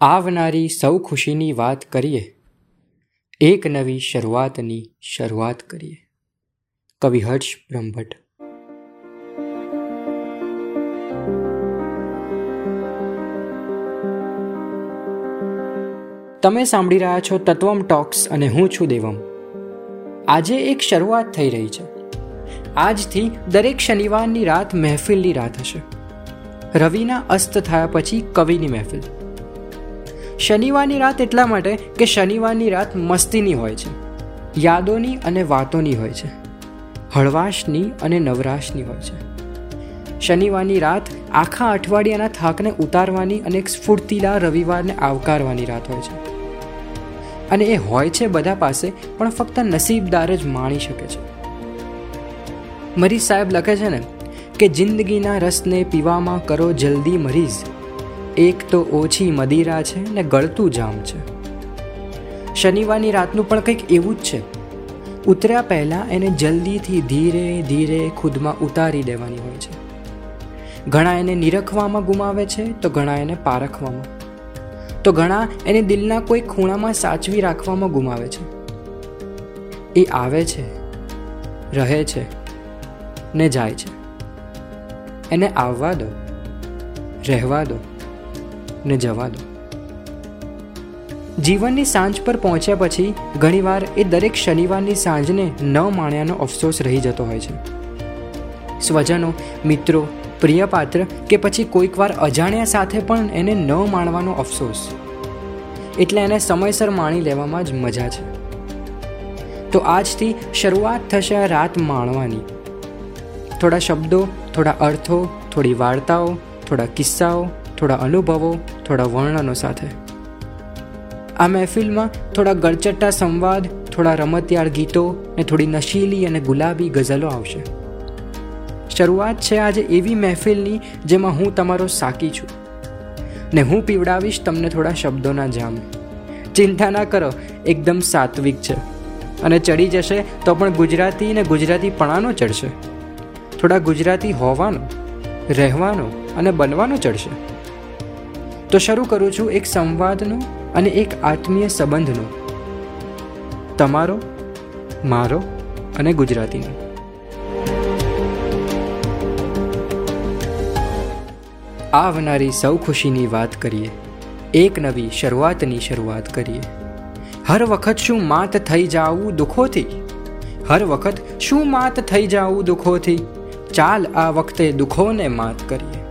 આવનારી સૌ ખુશીની વાત કરીએ. એક નવી શરૂઆતની શરૂઆત કરીએ. કવિ હર્ષ બ્રહ્મભટ્ટ. તમે સાંભળી રહ્યા છો તત્વમ ટોક્સ અને હું છું દેવમ. આજે એક શરૂઆત થઈ રહી છે. આજથી દરેક શનિવારની રાત મહેફિલની રાત હશે. રવિના અસ્ત થયા પછી કવિની મહેફિલ. શનિવારની રાત એટલા માટે કે શનિવારની રાત મસ્તીની હોય છે, યાદોની અને વાતોની હોય છે, હળવાશની અને નવરાશની હોય છે. શનિવારની રાત આખા અઠવાડિયાના થાકને ઉતારવાની અને એક સ્ફૂર્તિલા રવિવારને આવકારવાની રાત હોય છે. અને એ હોય છે બધા પાસે, પણ ફક્ત નસીબદાર જ માણી શકે છે. મરીઝ સાહેબ લખે છે ને, કે જિંદગીના રસને પીવામાં કરો જલ્દી મરીઝ એક તો ઓછી મદિરા છે ને ગળતું જામ છે. શનિવારની રાતનું પણ કંઈક એવું જ છે. ઉતર્યા પહેલાં એને જલ્દીથી ધીરે ધીરે ખુદમાં ઉતારી દેવાની હોય છે. ઘણા એને નિરખવામાં ગુમાવે છે, તો ઘણા એને પારખવામાં. તો ઘણા એને દિલના કોઈ ખૂણામાં સાચવી રાખવામાં ગુમાવે છે. એ આવે છે, રહે છે, ને જાય છે. એને આવવા દો, રહેવા દો. ને જવા દો. જીવનની સાંજ પર પહોંચ્યા પછી ઘણીવાર એ દરેક શનિવારની સાંજને ન માણ્યાનો અફસોસ રહી જતો હોય છે. સ્વજનો, મિત્રો પ્રિય પાત્ર કે પછી કોઈક વાર અજાણ્યા સાથે પણ એને ન માણવાનો અફસોસ. એટલે એને સમયસર માણી લેવામાં જ મજા છે. તો આજથી શરૂઆત થશે રાત માણવાની. થોડા શબ્દો, થોડા અર્થો, થોડી વાર્તાઓ, થોડા કિસ્સાઓ, થોડા અનુભવો થોડા વર્ણનો સાથે. આ મહેફિલમાં થોડા ગળચટ્ટા સંવાદ, થોડા રમતિયાળ ગીતો ને થોડી નશીલી અને ગુલાબી ગઝલો આવશે. શરૂઆત છે આજે એવી મહેફિલની જેમાં હું તમારો સાકી છું. ને હું પીવડાવીશ તમને થોડા શબ્દોના જામ. ચિંતા ના કરો, એકદમ સાત્વિક છે. અને ચડી જશે તો પણ ગુજરાતી ને ગુજરાતી પણાનો ચડશે. થોડા ગુજરાતી હોવાનો, રહેવાનો અને બનવાનો ચડશે. તો શરૂ કરું છું એક સંવાદનો અને એક આત્મીય સંબંધનો. તમારો, મારો અને ગુજરાતીનો. આવનારી સૌ ખુશીની વાત કરીએ. એક નવી શરૂઆતની શરૂઆત કરીએ. હર વખત શું માત થઈ જાવું દુઃખોથી? હર વખત શું માત થઈ જાવું દુઃખોથી? ચાલ આ વખતે દુઃખોને માત કરીએ.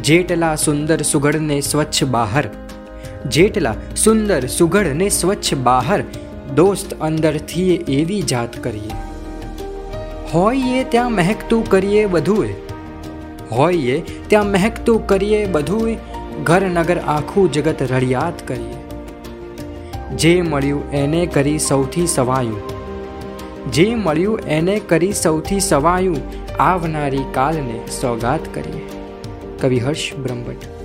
જેટલા સુંદર સુઘડને સ્વચ્છ બહાર, જેટલા સુંદર સુઘડને સ્વચ્છ બહાર, દોસ્ત અંદરથી એવી જાત કરીએ. હોઈએ ત્યાં મહેકતું કરીએ બધું હોઈએ ત્યાં મહેકતું કરીએ બધું ઘર નગર આખું જગત રળિયાત કરીએ. જે મળ્યું એને કરી સૌથી સવાયું. જે મળ્યું એને કરી સૌથી સવાયું, આવનારી કાલને સોગાત કરીએ. કવિ હર્ષ બ્રહ્મભટ્ટ.